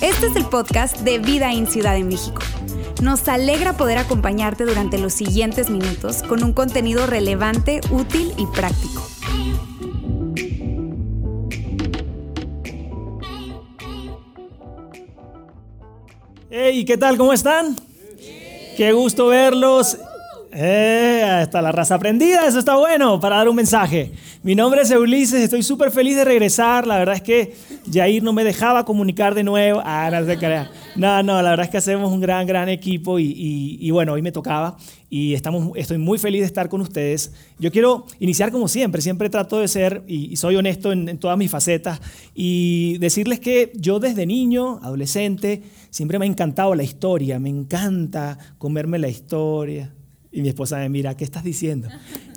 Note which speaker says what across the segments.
Speaker 1: Este es el podcast de Vida en Ciudad de México. Nos alegra poder acompañarte durante los siguientes minutos con un contenido relevante, útil y práctico.
Speaker 2: Hey, ¿qué tal? ¿Cómo están? Qué gusto verlos. Eh, hasta la raza aprendida, eso está bueno para dar un mensaje. Mi nombre es Ulises, estoy súper feliz de regresar. La verdad es que Jair no me dejaba comunicar de nuevo. Ah, no se crea. No, no, la verdad es que hacemos un gran, gran equipo y, bueno, hoy me tocaba y estamos, estoy muy feliz de estar con ustedes. Yo quiero iniciar como siempre, siempre trato de ser y, soy honesto en, en todas mis facetas y decirles que yo desde niño, adolescente, siempre me ha encantado la historia, me encanta comerme la historia. Y mi esposa me mira, ¿qué estás diciendo?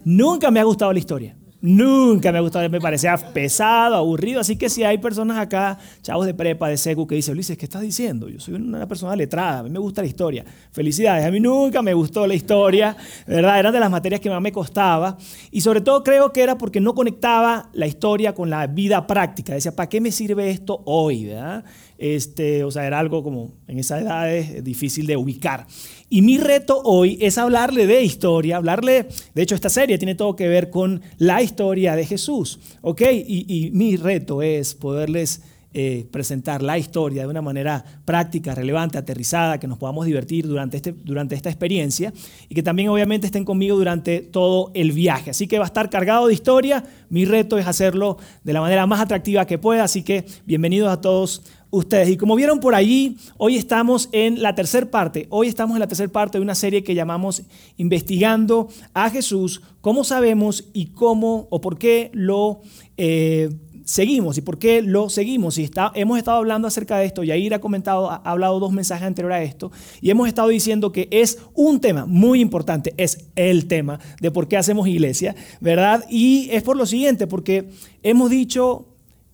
Speaker 2: Nunca me ha gustado la historia. Nunca me ha gustado, me parecía pesado, aburrido. Así que si hay personas acá, chavos de prepa, de secu, que dicen, Ulises, ¿qué estás diciendo? Yo soy una persona letrada, a mí me gusta la historia. Felicidades, a mí nunca me gustó la historia, ¿verdad? Eran de las materias que más me costaba. Y sobre todo creo que era porque no conectaba la historia con la vida práctica. Decía, ¿para qué me sirve esto hoy? ¿verdad? Este, o sea, era algo como en esa edad es difícil de ubicar. Y mi reto hoy es hablarle de historia, hablarle, de hecho esta serie tiene todo que ver con la historia de Jesús, ¿ok? Y, mi reto es poderles eh, presentar la historia de una manera práctica, relevante, aterrizada, que nos podamos divertir durante, este, durante esta experiencia y que también obviamente estén conmigo durante todo el viaje. Así que va a estar cargado de historia, mi reto es hacerlo de la manera más atractiva que pueda, así que bienvenidos a todos ustedes. Y como vieron por allí, hoy estamos en la tercera parte. Hoy estamos en la tercera parte de una serie que llamamos Investigando a Jesús, cómo sabemos y cómo o por qué lo eh, seguimos y por qué lo seguimos. Y está, hemos estado hablando acerca de esto. Yair ha comentado, ha hablado dos mensajes anteriores a esto. Y hemos estado diciendo que es un tema muy importante, es el tema de por qué hacemos iglesia, ¿verdad? Y es por lo siguiente, porque hemos dicho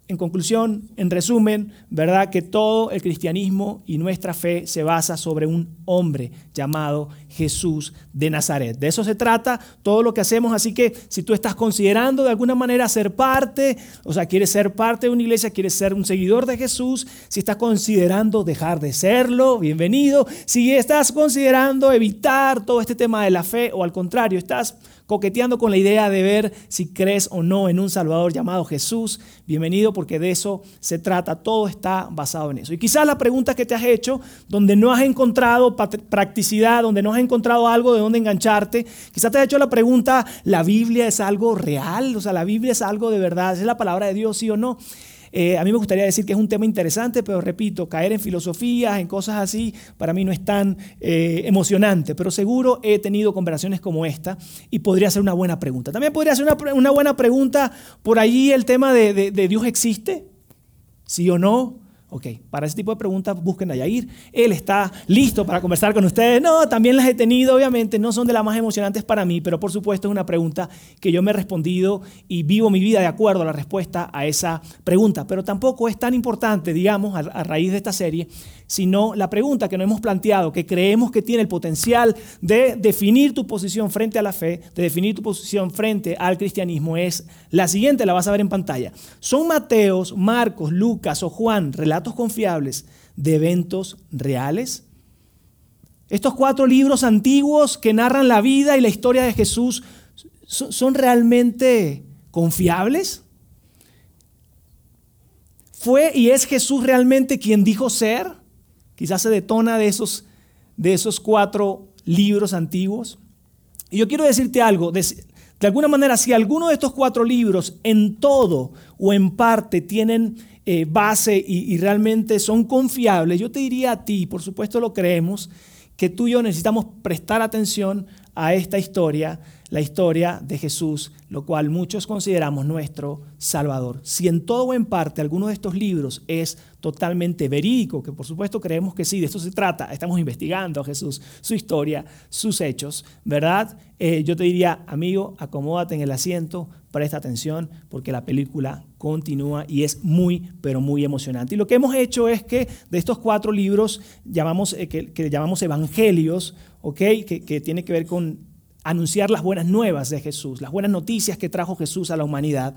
Speaker 2: en conclusión, en resumen, ¿verdad? Que todo el cristianismo y nuestra fe se basa sobre un hombre llamado Jesús de Nazaret. De eso se trata todo lo que hacemos. Así que si tú estás considerando de alguna manera ser parte, o sea, quieres ser parte de una iglesia, quieres ser un seguidor de Jesús, si estás considerando dejar de serlo, bienvenido. Si estás considerando evitar todo este tema de la fe o al contrario, estás coqueteando con la idea de ver si crees o no en un Salvador llamado Jesús, bienvenido porque de eso se trata, todo está basado en eso. Y quizás la pregunta que te has hecho, donde no has encontrado practicidad, donde no has encontrado algo de donde engancharte, quizás te has hecho la pregunta, ¿la Biblia es algo real? O sea, ¿la Biblia es algo de verdad? ¿Es la palabra de Dios, sí o no? Eh, a mí me gustaría decir que es un tema interesante, pero repito, caer en filosofías, en cosas así, para mí no es tan eh, emocionante, pero seguro he tenido conversaciones como esta y podría ser una buena pregunta. También podría ser una, buena pregunta por allí el tema de, de Dios existe, sí o no, Ok, para ese tipo de preguntas busquen a Yair. Él está listo para conversar con ustedes. No, también las he tenido, obviamente, no son de las más emocionantes para mí, pero por supuesto es una pregunta que yo me he respondido y vivo mi vida de acuerdo a la respuesta a esa pregunta. Pero tampoco es tan importante, digamos, a, a raíz de esta serie, sino la pregunta que nos hemos planteado, que creemos que tiene el potencial de definir tu posición frente a la fe, de definir tu posición frente al cristianismo, es la siguiente, la vas a ver en pantalla. ¿Son Mateos, Marcos, Lucas o Juan relatos confiables de eventos reales? Estos cuatro libros antiguos que narran la vida y la historia de Jesús, ¿son realmente confiables? ¿Fue y es Jesús realmente quien dijo ser? Quizás se detona de esos, de esos cuatro libros antiguos. Y yo quiero decirte algo, de, alguna manera, si alguno de estos cuatro libros en todo o en parte tienen eh, base y, y realmente son confiables, yo te diría a ti, por supuesto lo creemos, que tú y yo necesitamos prestar atención a esta historia, la historia de Jesús, lo cual muchos consideramos nuestro Salvador. Si en todo o en parte alguno de estos libros es totalmente verídico, que por supuesto creemos que sí, de esto se trata, estamos investigando a Jesús, su historia, sus hechos, ¿verdad? Eh, yo te diría, amigo, acomódate en el asiento, presta atención, porque la película continúa y es muy, pero muy emocionante. Y lo que hemos hecho es que de estos cuatro libros llamamos, eh, que, llamamos evangelios, ¿ok? Que, que tiene que ver con anunciar las buenas nuevas de Jesús, las buenas noticias que trajo Jesús a la humanidad.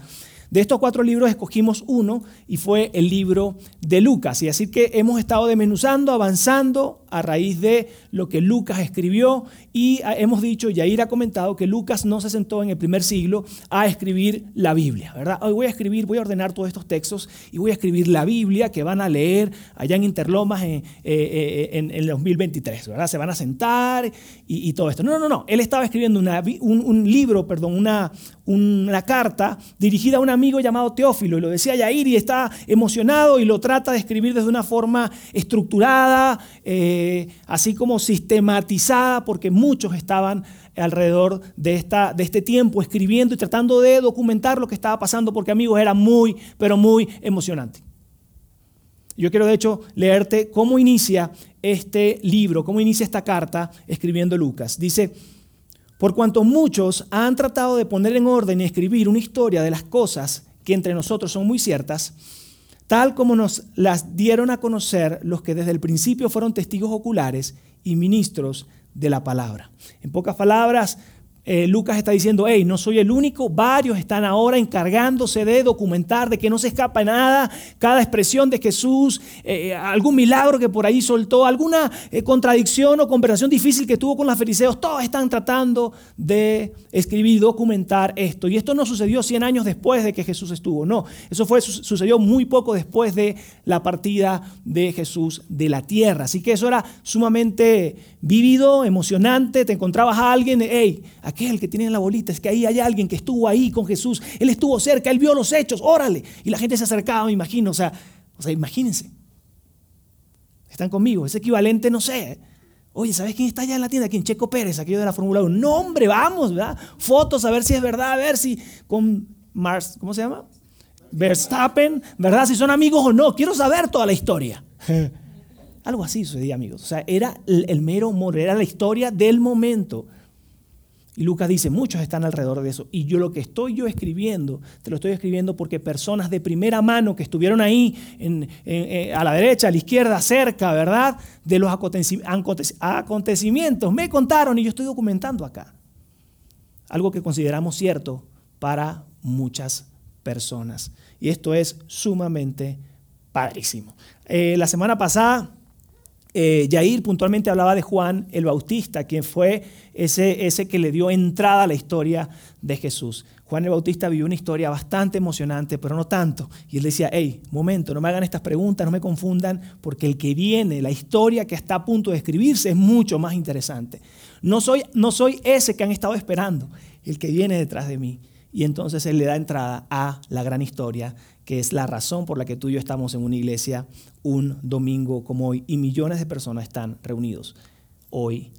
Speaker 2: De estos cuatro libros escogimos uno y fue el libro de Lucas. Y así que hemos estado desmenuzando, avanzando a raíz de lo que Lucas escribió y hemos dicho, Yair ha comentado que Lucas no se sentó en el primer siglo a escribir la Biblia, ¿verdad? Hoy voy a escribir, voy a ordenar todos estos textos y voy a escribir la Biblia que van a leer allá en Interlomas en, eh, en, el 2023, ¿verdad? Se van a sentar y, todo esto. No, no, no, él estaba escribiendo un, libro, perdón, una, una carta dirigida a un amigo llamado Teófilo y lo decía Yair y está emocionado y lo trata de escribir desde una forma estructurada, eh, así como sistematizada, porque muchos estaban alrededor de, esta, de este tiempo escribiendo y tratando de documentar lo que estaba pasando, porque amigos era muy, pero muy emocionante. Yo quiero de hecho leerte cómo inicia este libro, cómo inicia esta carta escribiendo Lucas. Dice, por cuanto muchos han tratado de poner en orden y escribir una historia de las cosas que entre nosotros son muy ciertas, tal como nos las dieron a conocer los que desde el principio fueron testigos oculares y ministros de la palabra. En pocas palabras, eh, Lucas está diciendo, hey, no soy el único, varios están ahora encargándose de documentar, de que no se escapa nada, cada expresión de Jesús, eh, algún milagro que por ahí soltó, alguna eh, contradicción o conversación difícil que tuvo con los fariseos, todos están tratando de escribir y documentar esto. Y esto no sucedió 100 años después de que Jesús estuvo, no, eso fue, sucedió muy poco después de la partida de Jesús de la tierra. Así que eso era sumamente vivido, emocionante, te encontrabas a alguien, hey, aquel que tiene la bolita, es que ahí hay alguien que estuvo ahí con Jesús, él estuvo cerca, él vio los hechos, órale. Y la gente se acercaba, me imagino, o sea, o sea, imagínense. Están conmigo, es equivalente, no sé. Oye, ¿sabes quién está allá en la tienda? ¿Quién? Checo Pérez, aquello de la Fórmula 1. No, hombre, vamos, ¿verdad? Fotos, a ver si es verdad, a ver si con Mars, ¿cómo se llama? Verstappen, ¿verdad? Si son amigos o no. Quiero saber toda la historia. Algo así sucedía, amigos. O sea, era el mero humor, era la historia del momento. Y Lucas dice, muchos están alrededor de eso. Y yo lo que estoy yo escribiendo, te lo estoy escribiendo porque personas de primera mano que estuvieron ahí eh, a la derecha, a la izquierda, cerca, ¿verdad? De los acontecimientos, me contaron y yo estoy documentando acá. Algo que consideramos cierto para muchas personas. Y esto es sumamente padrísimo. Eh, la semana pasada eh, Yair puntualmente hablaba de Juan el Bautista, quien fue ese, ese que le dio entrada a la historia de Jesús. Juan el Bautista vivió una historia bastante emocionante, pero no tanto. Y él decía, hey, momento, no me hagan estas preguntas, no me confundan, porque el que viene, la historia que está a punto de escribirse es mucho más interesante. No soy, no soy ese que han estado esperando, el que viene detrás de mí. Y entonces él le da entrada a la gran historia que es la razón por la que tú y yo estamos en una iglesia un domingo como hoy y millones de personas están reunidos hoy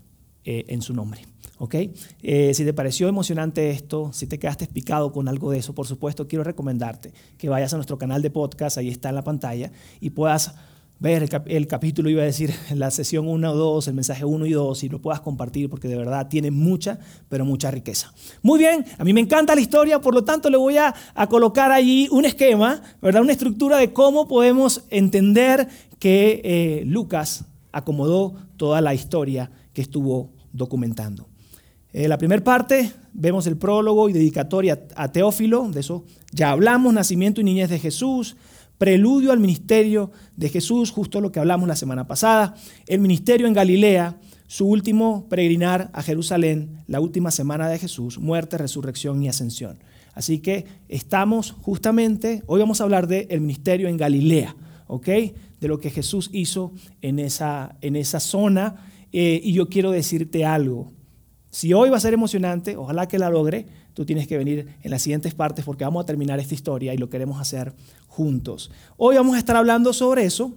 Speaker 2: eh, en su nombre. ¿ok? Eh, si te pareció emocionante esto, si te quedaste picado con algo de eso, por supuesto, quiero recomendarte que vayas a nuestro canal de podcast, ahí está en la pantalla, y puedas ver el, capítulo, iba a decir, la sesión 1 o 2, el mensaje 1 y 2, y lo puedas compartir porque de verdad tiene mucha, pero mucha riqueza. Muy bien, a mí me encanta la historia, por lo tanto le voy a, colocar allí un esquema, ¿verdad? una estructura de cómo podemos entender que eh, Lucas acomodó toda la historia que estuvo documentando. En eh, la primera parte vemos el prólogo y dedicatoria a Teófilo, de eso ya hablamos, nacimiento y niñez de Jesús, preludio al ministerio de Jesús, justo lo que hablamos la semana pasada, el ministerio en Galilea, su último peregrinar a Jerusalén, la última semana de Jesús, muerte, resurrección y ascensión. Así que estamos justamente, hoy vamos a hablar del el ministerio en Galilea, ¿ok? De lo que Jesús hizo en esa, en esa zona. Eh, y yo quiero decirte algo. Si hoy va a ser emocionante, ojalá que la logre, tú tienes que venir en las siguientes partes porque vamos a terminar esta historia y lo queremos hacer juntos. Hoy vamos a estar hablando sobre eso.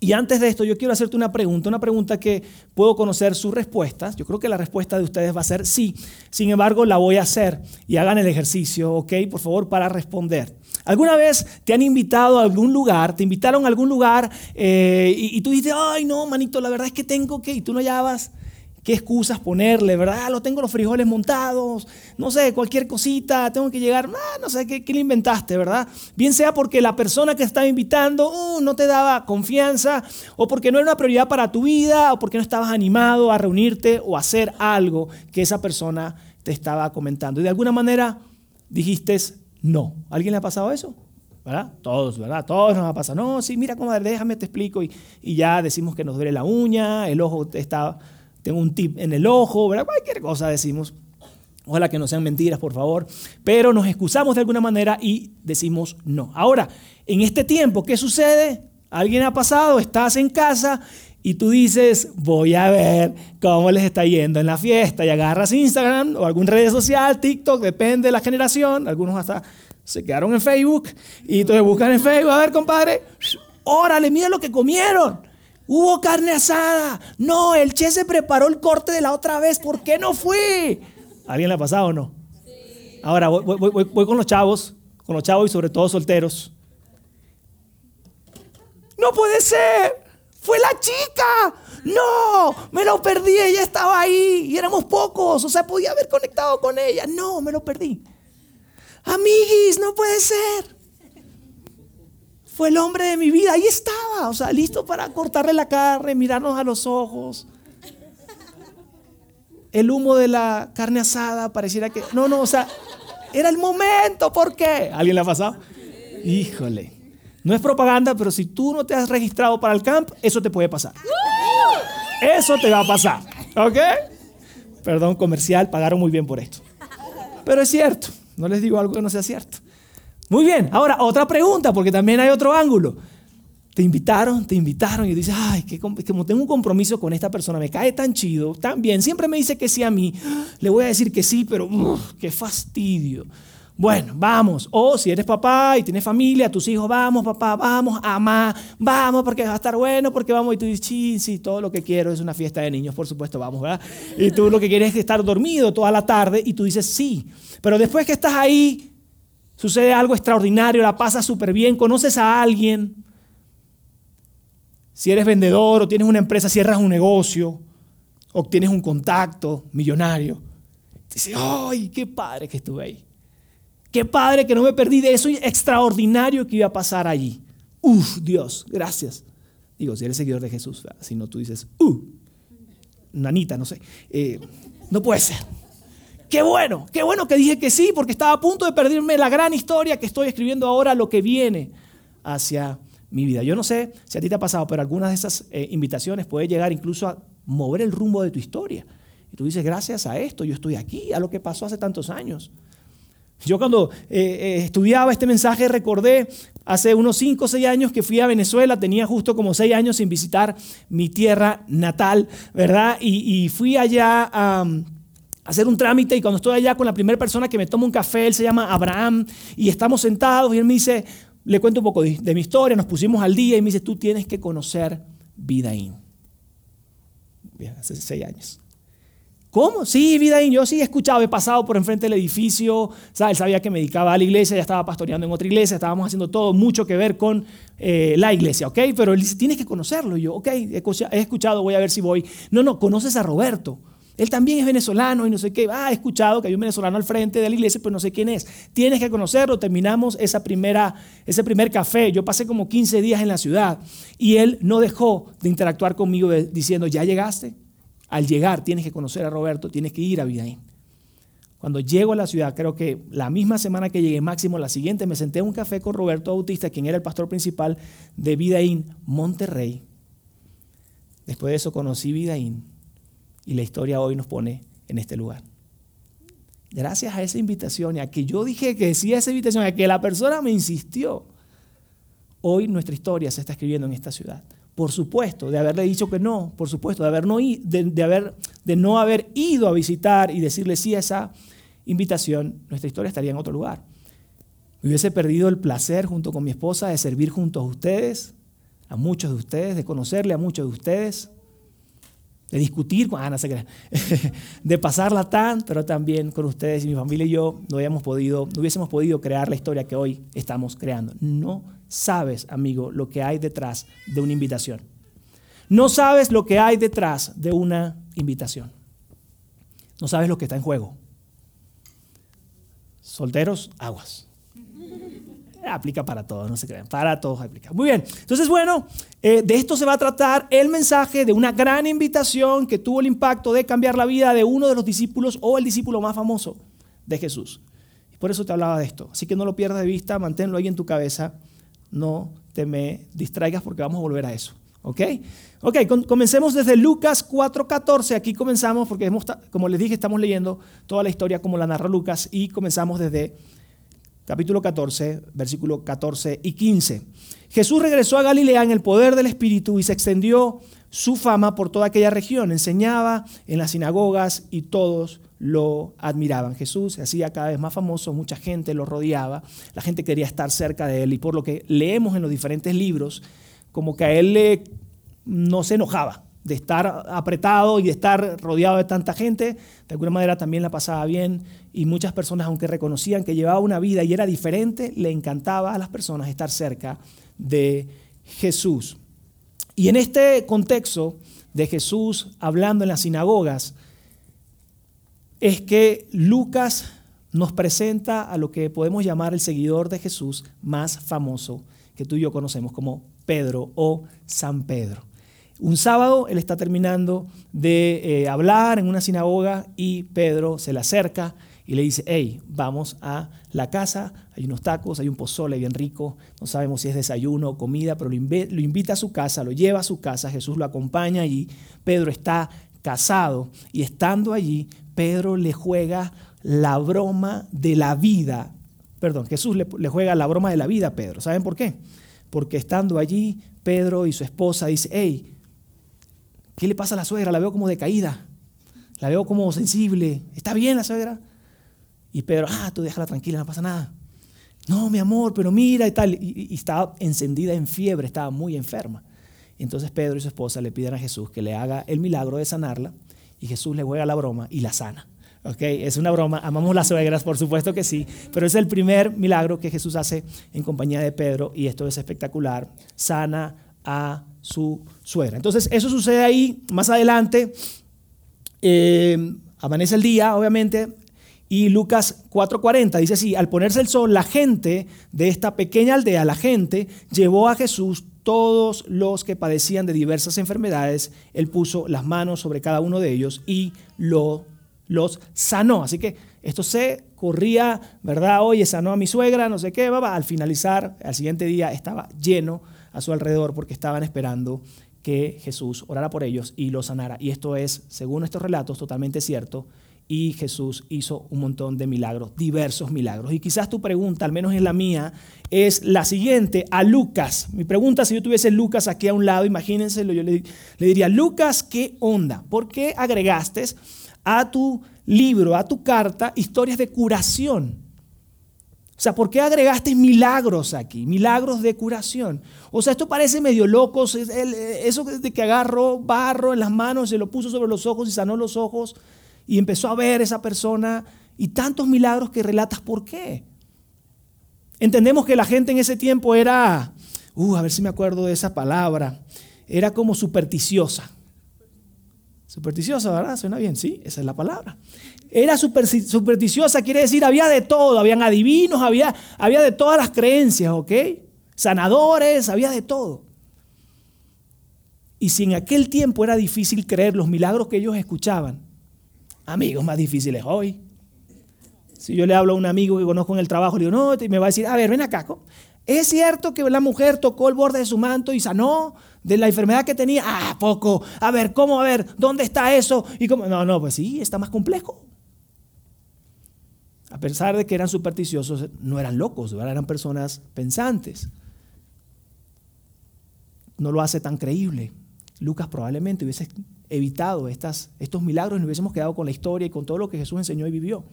Speaker 2: Y antes de esto, yo quiero hacerte una pregunta, una pregunta que puedo conocer sus respuestas. Yo creo que la respuesta de ustedes va a ser sí. Sin embargo, la voy a hacer y hagan el ejercicio, ¿ok? Por favor, para responder. ¿Alguna vez te han invitado a algún lugar, te invitaron a algún lugar eh, y, tú dices, ay, no, manito, la verdad es que tengo que, y tú no vas qué excusas ponerle, ¿verdad? Lo tengo los frijoles montados, no sé, cualquier cosita, tengo que llegar, ah, no sé, ¿qué, le inventaste, verdad? Bien sea porque la persona que estaba invitando uh, no te daba confianza, o porque no era una prioridad para tu vida, o porque no estabas animado a reunirte o hacer algo que esa persona te estaba comentando. Y de alguna manera dijiste no. ¿Alguien le ha pasado eso? ¿verdad? Todos, ¿verdad? Todos nos ha pasado. No, sí, mira, comadre, déjame, te explico. Y, y, ya decimos que nos duele la uña, el ojo está, tengo un tip en el ojo, ¿verdad? Cualquier cosa decimos. Ojalá que no sean mentiras, por favor. Pero nos excusamos de alguna manera y decimos no. Ahora, en este tiempo, ¿qué sucede? Alguien ha pasado, estás en casa y tú dices, voy a ver cómo les está yendo en la fiesta y agarras Instagram o alguna red social, TikTok, depende de la generación, algunos hasta se quedaron en Facebook y entonces buscan en Facebook, a ver compadre, órale, mira lo que comieron. Hubo carne asada. No, el che se preparó el corte de la otra vez. ¿Por qué no fue? ¿Alguien le ha pasado o no? Ahora voy, voy, voy, con los chavos, con los chavos y sobre todo solteros. No puede ser. Fue la chica. No, me lo perdí. Ella estaba ahí y éramos pocos. O sea, podía haber conectado con ella. No, me lo perdí. Amiguis, no puede ser. Fue el hombre de mi vida, ahí estaba, o sea, listo para cortarle la carne, mirarnos a los ojos. El humo de la carne asada pareciera que... No, no, o sea, era el momento, ¿por qué? ¿Alguien le ha pasado? Híjole. No es propaganda, pero si tú no te has registrado para el camp, eso te puede pasar. Eso te va a pasar, ¿ok? Perdón, comercial, pagaron muy bien por esto. Pero es cierto. No les digo algo que no sea cierto. Muy bien, ahora otra pregunta, porque también hay otro ángulo. Te invitaron, te invitaron y dices, ay, que como tengo un compromiso con esta persona, me cae tan chido, tan bien, siempre me dice que sí a mí, le voy a decir que sí, pero qué fastidio. Bueno, vamos. O si eres papá y tienes familia, tus hijos, vamos, papá, vamos, ama, vamos, porque va a estar bueno, porque vamos. Y tú dices, sí, sí, todo lo que quiero es una fiesta de niños, por supuesto, vamos, ¿verdad? Y tú lo que quieres es estar dormido toda la tarde y tú dices, sí. Pero después que estás ahí, sucede algo extraordinario, la pasas súper bien, conoces a alguien. Si eres vendedor o tienes una empresa, cierras un negocio, obtienes un contacto millonario. Dices, ¡ay, qué padre que estuve ahí! Qué padre que no me perdí de eso extraordinario que iba a pasar allí. Uf, Dios, gracias. Digo, si eres seguidor de Jesús, si no tú dices, uh, nanita, no sé. Eh, no puede ser. Qué bueno, qué bueno que dije que sí, porque estaba a punto de perderme la gran historia que estoy escribiendo ahora, lo que viene hacia mi vida. Yo no sé si a ti te ha pasado, pero algunas de esas eh, invitaciones puede llegar incluso a mover el rumbo de tu historia. Y tú dices, gracias a esto, yo estoy aquí, a lo que pasó hace tantos años. Yo cuando eh, eh, estudiaba este mensaje recordé hace unos 5 o 6 años que fui a Venezuela, tenía justo como 6 años sin visitar mi tierra natal, ¿verdad? Y, fui allá a hacer un trámite y cuando estoy allá con la primera persona que me toma un café, él se llama Abraham y estamos sentados y él me dice, le cuento un poco de, mi historia, nos pusimos al día y me dice, tú tienes que conocer Vidaín. Hace seis años. ¿Cómo? Sí, Vidaín, yo sí he escuchado, he pasado por enfrente del edificio, ¿sabes? él sabía que me dedicaba a la iglesia, ya estaba pastoreando en otra iglesia, estábamos haciendo todo mucho que ver con eh, la iglesia, ¿ok? Pero él dice, tienes que conocerlo. Yo, ok, he escuchado, voy a ver si voy. No, no, conoces a Roberto. Él también es venezolano y no sé qué. Ah, he escuchado que hay un venezolano al frente de la iglesia, pero no sé quién es. Tienes que conocerlo. Terminamos esa primera, ese primer café. Yo pasé como 15 días en la ciudad y él no dejó de interactuar conmigo diciendo, ¿ya llegaste? Al llegar tienes que conocer a Roberto, tienes que ir a Vidaín. Cuando llego a la ciudad, creo que la misma semana que llegué, máximo la siguiente, me senté en un café con Roberto Bautista, quien era el pastor principal de Vidaín, Monterrey. Después de eso conocí Vidaín y la historia hoy nos pone en este lugar. Gracias a esa invitación y a que yo dije que sí a esa invitación, a que la persona me insistió, hoy nuestra historia se está escribiendo en esta ciudad. Por supuesto, de haberle dicho que no, por supuesto, de, haber no, de, haber, de no haber ido a visitar y decirle sí a esa invitación, nuestra historia estaría en otro lugar. Me hubiese perdido el placer junto con mi esposa de servir junto a ustedes, a muchos de ustedes, de conocerle a muchos de ustedes, de discutir ah, de pasarla tan, pero también con ustedes y mi familia y yo no, habíamos podido, no hubiésemos podido crear la historia que hoy estamos creando. No sabes, amigo, lo que hay detrás de una invitación. No sabes lo que hay detrás de una invitación. No sabes lo que está en juego. Solteros, aguas aplica para todos, no se crean, para todos aplica. Muy bien, entonces bueno, eh, de esto se va a tratar el mensaje de una gran invitación que tuvo el impacto de cambiar la vida de uno de los discípulos o el discípulo más famoso de Jesús. Por eso te hablaba de esto. Así que no lo pierdas de vista, manténlo ahí en tu cabeza. No te me distraigas porque vamos a volver a eso. ¿Ok? Ok, comencemos desde Lucas 4.14. Aquí comenzamos porque, como les dije, estamos leyendo toda la historia como la narra Lucas y comenzamos desde capítulo 14, versículo 14 y 15. Jesús regresó a Galilea en el poder del Espíritu y se extendió su fama por toda aquella región. Enseñaba en las sinagogas y todos lo admiraban. Jesús se hacía cada vez más famoso, mucha gente lo rodeaba, la gente quería estar cerca de él y por lo que leemos en los diferentes libros, como que a él no se enojaba de estar apretado y de estar rodeado de tanta gente, de alguna manera también la pasaba bien y muchas personas, aunque reconocían que llevaba una vida y era diferente, le encantaba a las personas estar cerca de Jesús. Y en este contexto de Jesús hablando en las sinagogas, es que Lucas nos presenta a lo que podemos llamar el seguidor de Jesús más famoso que tú y yo conocemos como Pedro o San Pedro. Un sábado él está terminando de eh, hablar en una sinagoga y Pedro se le acerca y le dice, hey, vamos a la casa, hay unos tacos, hay un pozole bien rico, no sabemos si es desayuno o comida, pero lo, invita a su casa, lo lleva a su casa, Jesús lo acompaña y Pedro está casado y estando allí, Pedro le juega la broma de la vida, perdón, Jesús le, le juega la broma de la vida a Pedro, ¿saben por qué? porque estando allí, Pedro y su esposa dice, hey, ¿qué le pasa a la suegra? La veo como decaída, la veo como sensible, ¿está bien la suegra? Y Pedro, ah, tú déjala tranquila, no pasa nada. No, mi amor, pero mira y tal. Y, estaba encendida en fiebre, estaba muy enferma. Entonces Pedro y su esposa le piden a Jesús que le haga el milagro de sanarla y Jesús le juega la broma y la sana. Es una broma, amamos las suegras, por supuesto que sí, pero es el primer milagro que Jesús hace en compañía de Pedro y esto es espectacular, sana a su suegra. Entonces, eso sucede ahí, más adelante, eh, amanece el día, obviamente, y Lucas 4:40 dice así, al ponerse el sol, la gente de esta pequeña aldea, la gente, llevó a Jesús todos los que padecían de diversas enfermedades, él puso las manos sobre cada uno de ellos y lo los sanó. Así que esto se corría, ¿verdad? Oye, sanó a mi suegra, no sé qué, va, al finalizar, al siguiente día estaba lleno a su alrededor porque estaban esperando que Jesús orara por ellos y los sanara. Y esto es, según estos relatos, totalmente cierto. Y Jesús hizo un montón de milagros, diversos milagros. Y quizás tu pregunta, al menos es la mía, es la siguiente a Lucas. Mi pregunta, si yo tuviese Lucas aquí a un lado, imagínense, yo le, le diría, Lucas, ¿qué onda? ¿Por qué agregaste a tu libro, a tu carta, historias de curación. O sea, ¿por qué agregaste milagros aquí? Milagros de curación. O sea, esto parece medio loco. Eso de que agarró barro en las manos, se lo puso sobre los ojos y sanó los ojos y empezó a ver esa persona y tantos milagros que relatas, ¿por qué? Entendemos que la gente en ese tiempo era, uh, a ver si me acuerdo de esa palabra, era como supersticiosa. Supersticiosa, ¿verdad? Suena bien, sí, esa es la palabra. Era supersticiosa, quiere decir, había de todo, habían adivinos, había, había de todas las creencias, ¿ok? Sanadores, había de todo. Y si en aquel tiempo era difícil creer los milagros que ellos escuchaban, amigos, más difíciles hoy. Si yo le hablo a un amigo que conozco en el trabajo, le digo, no, y me va a decir, a ver, ven acá. ¿Es cierto que la mujer tocó el borde de su manto y sanó? de la enfermedad que tenía. Ah, poco. A ver, ¿cómo? A ver, ¿dónde está eso? Y cómo? No, no, pues sí, está más complejo. A pesar de que eran supersticiosos, no eran locos, eran personas pensantes. No lo hace tan creíble. Lucas probablemente hubiese evitado estas, estos milagros y nos hubiésemos quedado con la historia y con todo lo que Jesús enseñó y vivió.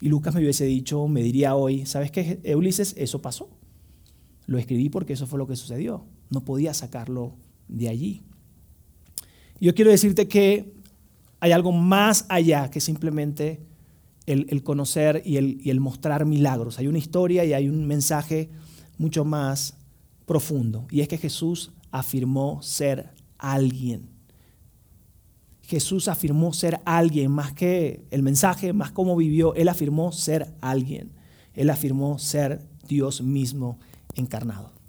Speaker 2: Y Lucas me hubiese dicho, me diría hoy, ¿sabes qué, Ulises? Eso pasó. Lo escribí porque eso fue lo que sucedió no podía sacarlo de allí. Yo quiero decirte que hay algo más allá que simplemente el, conocer y el, mostrar milagros. Hay una historia y hay un mensaje mucho más profundo. Y es que Jesús afirmó ser alguien. Jesús afirmó ser alguien, más que el mensaje, más cómo vivió, Él afirmó ser alguien. Él afirmó ser Dios mismo encarnado.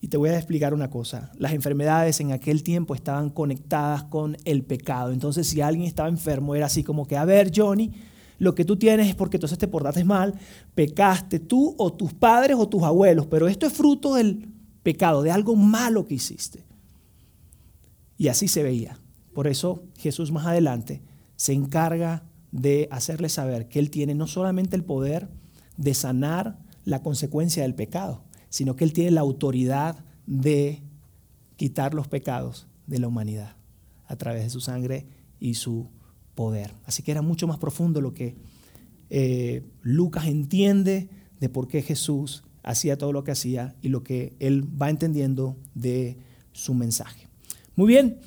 Speaker 2: Y te voy a explicar una cosa. Las enfermedades en aquel tiempo estaban conectadas con el pecado. Entonces, si alguien estaba enfermo, era así como que, a ver, Johnny, lo que tú tienes es porque entonces te portaste mal, pecaste tú o tus padres o tus abuelos, pero esto es fruto del pecado, de algo malo que hiciste. Y así se veía. Por eso Jesús más adelante se encarga de hacerle saber que Él tiene no solamente el poder de sanar la consecuencia del pecado, sino que Él tiene la autoridad de quitar los pecados de la humanidad a través de su sangre y su poder. Así que era mucho más profundo lo que eh, Lucas entiende de por qué Jesús hacía todo lo que hacía y lo que él va entendiendo de su mensaje. Muy bien,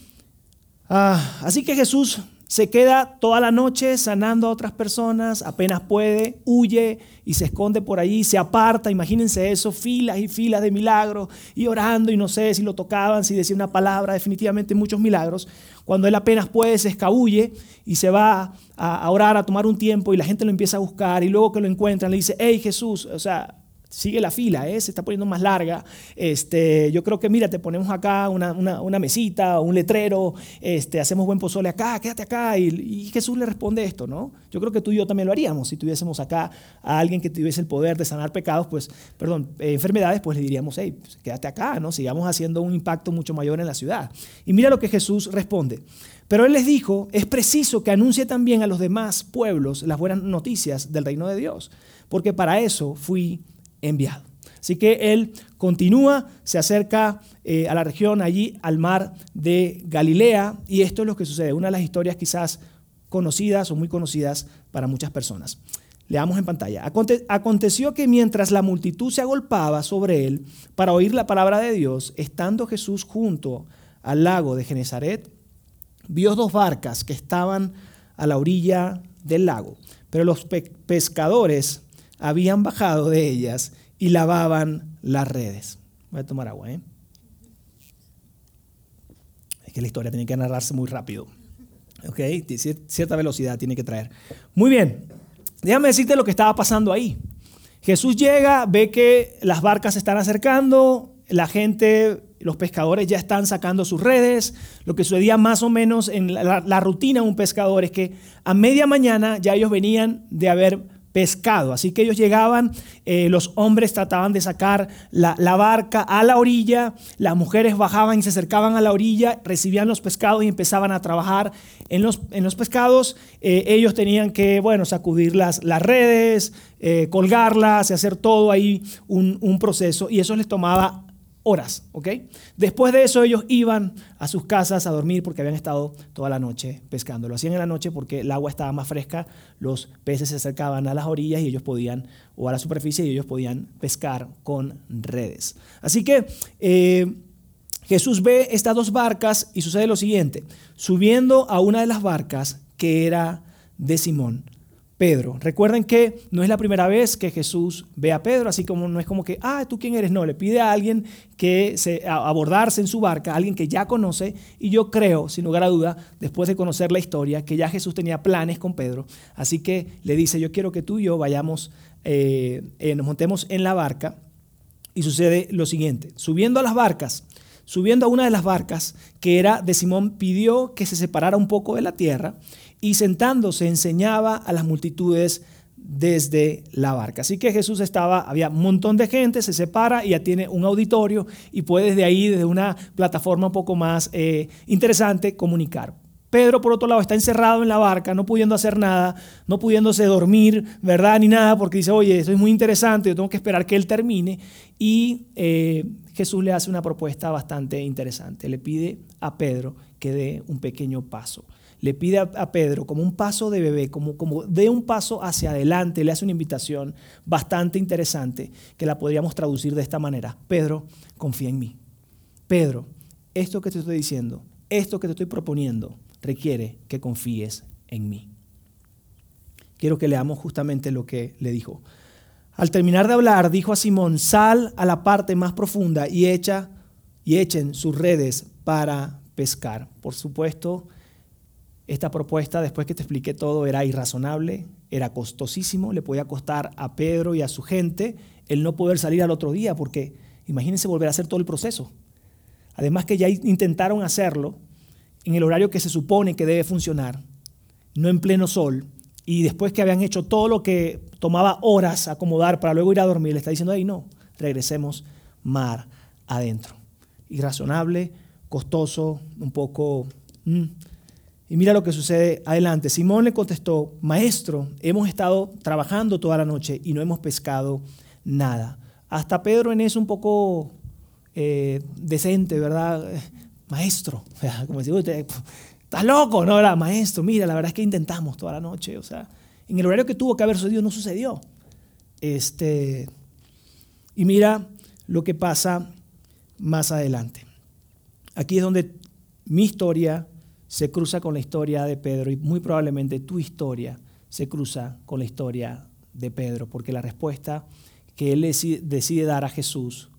Speaker 2: ah, así que Jesús se queda toda la noche sanando a otras personas, apenas puede, huye y se esconde por allí, se aparta, imagínense eso, filas y filas de milagros y orando y no sé si lo tocaban, si decía una palabra, definitivamente muchos milagros. Cuando él apenas puede, se escabulle y se va a, orar, a tomar un tiempo y la gente lo empieza a buscar y luego que lo encuentran le dice, hey Jesús, o sea, sigue la fila, ¿eh? se está poniendo más larga. Este, yo creo que, mira, te ponemos acá una, una, mesita, un letrero, este, hacemos buen pozole acá, quédate acá. Y, Jesús le responde esto, ¿no? Yo creo que tú y yo también lo haríamos. Si tuviésemos acá a alguien que tuviese el poder de sanar pecados, pues, perdón, eh, enfermedades, pues le diríamos, hey, pues, quédate acá, ¿no? Sigamos haciendo un impacto mucho mayor en la ciudad. Y mira lo que Jesús responde. Pero él les dijo, es preciso que anuncie también a los demás pueblos las buenas noticias del reino de Dios, porque para eso fui enviado. Así que él continúa, se acerca eh, a la región allí, al mar de Galilea, y esto es lo que sucede, una de las historias quizás conocidas o muy conocidas para muchas personas. Leamos en pantalla. aconteció que mientras la multitud se agolpaba sobre él para oír la palabra de Dios, estando Jesús junto al lago de Genezaret, vio dos barcas que estaban a la orilla del lago, pero los pescadores habían bajado de ellas y lavaban las redes. Voy a tomar agua, ¿eh? Es que la historia tiene que narrarse muy rápido. ¿Ok? Cierta velocidad tiene que traer. Muy bien. Déjame decirte lo que estaba pasando ahí. Jesús llega, ve que las barcas se están acercando, la gente, los pescadores ya están sacando sus redes. Lo que sucedía más o menos en la, la rutina de un pescador es que a media mañana ya ellos venían de haber pescado. Así que ellos llegaban, eh, los hombres trataban de sacar la, barca a la orilla, las mujeres bajaban y se acercaban a la orilla, recibían los pescados y empezaban a trabajar en los, en los pescados. Eh, ellos tenían que, bueno, sacudir las, las redes, eh, colgarlas, hacer todo ahí un, un proceso y eso les tomaba horas, ¿ok? Después de eso ellos iban a sus casas a dormir porque habían estado toda la noche pescando. Lo hacían en la noche porque el agua estaba más fresca, los peces se acercaban a las orillas y ellos podían, o a la superficie y ellos podían pescar con redes. Así que eh, Jesús ve estas dos barcas y sucede lo siguiente, subiendo a una de las barcas que era de Simón, Pedro. Recuerden que no es la primera vez que Jesús ve a Pedro, así como no es como que, ah, ¿tú quién eres? No, le pide a alguien que se, abordarse en su barca, alguien que ya conoce, y yo creo, sin lugar a duda, después de conocer la historia, que ya Jesús tenía planes con Pedro, así que le dice, yo quiero que tú y yo vayamos, eh, eh, nos montemos en la barca, y sucede lo siguiente, subiendo a las barcas, subiendo a una de las barcas, que era de Simón, pidió que se separara un poco de la tierra, y sentándose enseñaba a las multitudes desde la barca. Así que Jesús estaba, había un montón de gente, se separa y ya tiene un auditorio y puede desde ahí, desde una plataforma un poco más eh, interesante, comunicar. Pedro, por otro lado, está encerrado en la barca, no pudiendo hacer nada, no pudiéndose dormir, ¿verdad? Ni nada, porque dice, oye, esto es muy interesante, yo tengo que esperar que él termine. Y eh, Jesús le hace una propuesta bastante interesante. Le pide a Pedro que dé un pequeño paso le pide a, Pedro como un paso de bebé, como, como de un paso hacia adelante, le hace una invitación bastante interesante que la podríamos traducir de esta manera. Pedro, confía en mí. Pedro, esto que te estoy diciendo, esto que te estoy proponiendo, requiere que confíes en mí. Quiero que leamos justamente lo que le dijo. Al terminar de hablar, dijo a Simón, sal a la parte más profunda y echa y echen sus redes para pescar. Por supuesto, esta propuesta, después que te expliqué todo, era irrazonable, era costosísimo, le podía costar a Pedro y a su gente el no poder salir al otro día, porque imagínense volver a hacer todo el proceso. Además que ya intentaron hacerlo en el horario que se supone que debe funcionar, no en pleno sol, y después que habían hecho todo lo que tomaba horas acomodar para luego ir a dormir, le está diciendo, ahí no, regresemos mar adentro. Irrazonable, costoso, un poco... Mm. Y mira lo que sucede adelante. Simón le contestó, maestro, hemos estado trabajando toda la noche y no hemos pescado nada. Hasta Pedro en eso un poco eh, decente, ¿verdad? Maestro, como decía usted, estás loco, ¿no? Era maestro, mira, la verdad es que intentamos toda la noche, o sea, en el horario que tuvo que haber sucedido no sucedió. Este, y mira lo que pasa más adelante. Aquí es donde mi historia se cruza con la historia de Pedro y muy probablemente tu historia se cruza con la historia de Pedro, porque la respuesta que él decide dar a Jesús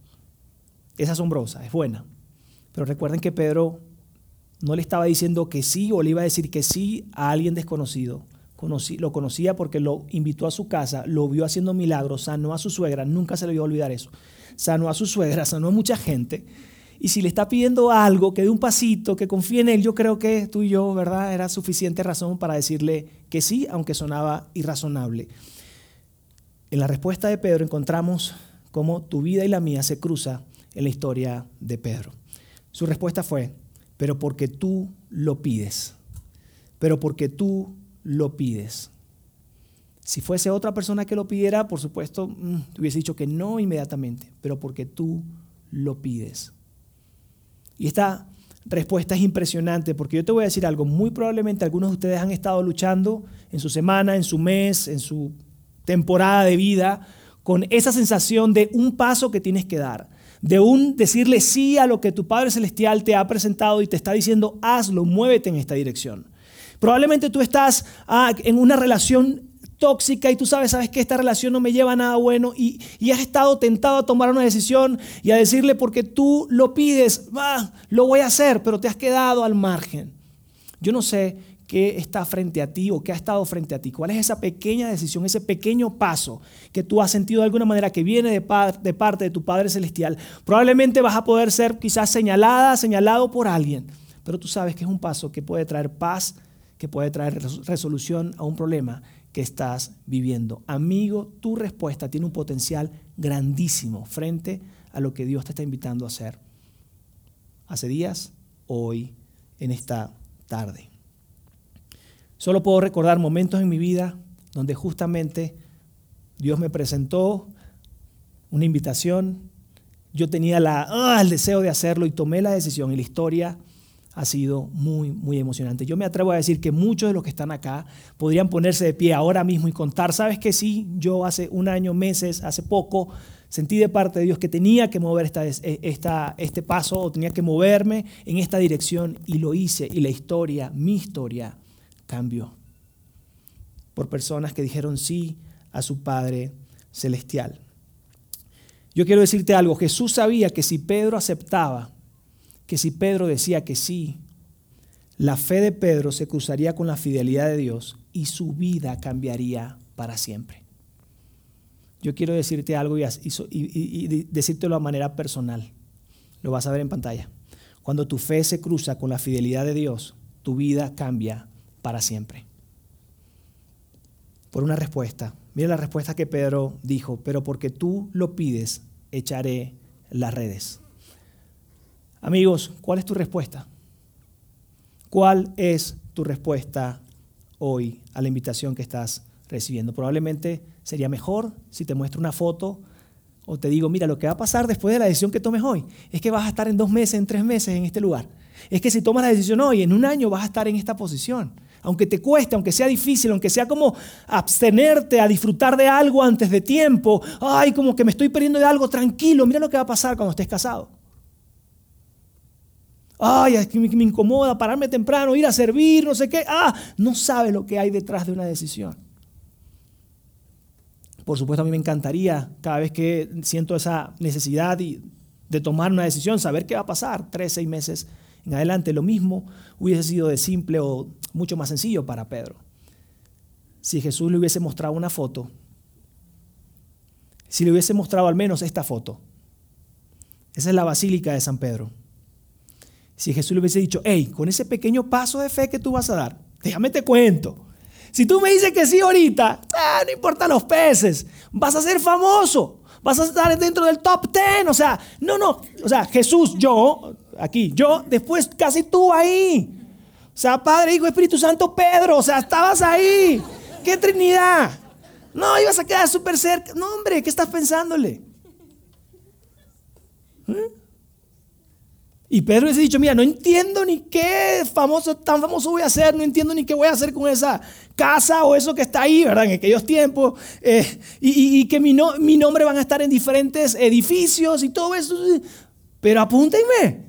Speaker 2: es asombrosa, es buena. Pero recuerden que Pedro no le estaba diciendo que sí o le iba a decir que sí a alguien desconocido. lo conocía porque lo invitó a su casa, lo vio haciendo milagros, sanó a su suegra, nunca se le a olvidar eso. Sanó a su suegra, sanó a mucha gente. Y si le está pidiendo algo, que dé un pasito, que confíe en él, yo creo que tú y yo, ¿verdad? Era suficiente razón para decirle que sí, aunque sonaba irrazonable. En la respuesta de Pedro encontramos cómo tu vida y la mía se cruza en la historia de Pedro. Su respuesta fue, pero porque tú lo pides, pero porque tú lo pides. Si fuese otra persona que lo pidiera, por supuesto, mm, te hubiese dicho que no inmediatamente, pero porque tú lo pides. Y esta respuesta es impresionante porque yo te voy a decir algo, muy probablemente algunos de ustedes han estado luchando en su semana, en su mes, en su temporada de vida, con esa sensación de un paso que tienes que dar, de un decirle sí a lo que tu Padre Celestial te ha presentado y te está diciendo, hazlo, muévete en esta dirección. Probablemente tú estás ah, en una relación tóxica y tú sabes, sabes que esta relación no me lleva a nada bueno y, has estado tentado a tomar una decisión y a decirle porque tú lo pides, ah, lo voy a hacer, pero te has quedado al margen. Yo no sé qué está frente a ti o qué ha estado frente a ti. ¿Cuál es esa pequeña decisión, ese pequeño paso que tú has sentido de alguna manera que viene de, de parte de tu Padre Celestial? Probablemente vas a poder ser quizás señalada, señalado por alguien, pero tú sabes que es un paso que puede traer paz, que puede traer resolución a un problema que estás viviendo. Amigo, tu respuesta tiene un potencial grandísimo frente a lo que Dios te está invitando a hacer. Hace días, hoy, en esta tarde. Solo puedo recordar momentos en mi vida donde justamente Dios me presentó una invitación, yo tenía la, ah, el deseo de hacerlo y tomé la decisión y la historia ha sido muy, muy emocionante. Yo me atrevo a decir que muchos de los que están acá podrían ponerse de pie ahora mismo y contar, ¿sabes que sí? Yo hace un año, meses, hace poco, sentí de parte de Dios que tenía que mover esta, esta, este paso o tenía que moverme en esta dirección y lo hice y la historia, mi historia, cambio por personas que dijeron sí a su Padre Celestial. Yo quiero decirte algo, Jesús sabía que si Pedro aceptaba, que si Pedro decía que sí, la fe de Pedro se cruzaría con la fidelidad de Dios y su vida cambiaría para siempre. Yo quiero decirte algo y, decírtelo de manera personal. Lo vas a ver en pantalla. Cuando tu fe se cruza con la fidelidad de Dios, tu vida cambia para siempre. Por una respuesta. Mira la respuesta que Pedro dijo, pero porque tú lo pides, echaré las redes. Amigos, ¿cuál es tu respuesta? ¿Cuál es tu respuesta hoy a la invitación que estás recibiendo? Probablemente sería mejor si te muestro una foto o te digo, mira, lo que va a pasar después de la decisión que tomes hoy es que vas a estar en dos meses, en tres meses en este lugar. Es que si tomas la decisión hoy, en un año vas a estar en esta posición aunque te cueste, aunque sea difícil, aunque sea como abstenerte a disfrutar de algo antes de tiempo, ay, como que me estoy perdiendo de algo, tranquilo, mira lo que va a pasar cuando estés casado. Ay, es que me, incomoda pararme temprano, ir a servir, no sé qué. Ah, no sabe lo que hay detrás de una decisión. Por supuesto, a mí me encantaría cada vez que siento esa necesidad de tomar una decisión, saber qué va a pasar tres, seis meses en adelante. Lo mismo hubiese sido de simple o mucho más sencillo para Pedro. Si Jesús le hubiese mostrado una foto, si le hubiese mostrado al menos esta foto, esa es la basílica de San Pedro. Si Jesús le hubiese dicho, hey, con ese pequeño paso de fe que tú vas a dar, déjame te cuento. Si tú me dices que sí ahorita, ah, no importa los peces, vas a ser famoso, vas a estar dentro del top 10. O sea, no, no, o sea, Jesús, yo, aquí, yo, después casi tú ahí. O sea, Padre, Hijo, Espíritu Santo, Pedro, o sea, estabas ahí. ¿Qué Trinidad? No, ibas a quedar súper cerca. No, hombre, ¿qué estás pensándole? ¿Eh? Y Pedro hubiese dicho, mira, no entiendo ni qué famoso, tan famoso voy a hacer, no entiendo ni qué voy a hacer con esa casa o eso que está ahí, ¿verdad? En aquellos tiempos. Eh, y, que mi, mi nombre van a estar en diferentes edificios y todo eso. Pero apúntenme.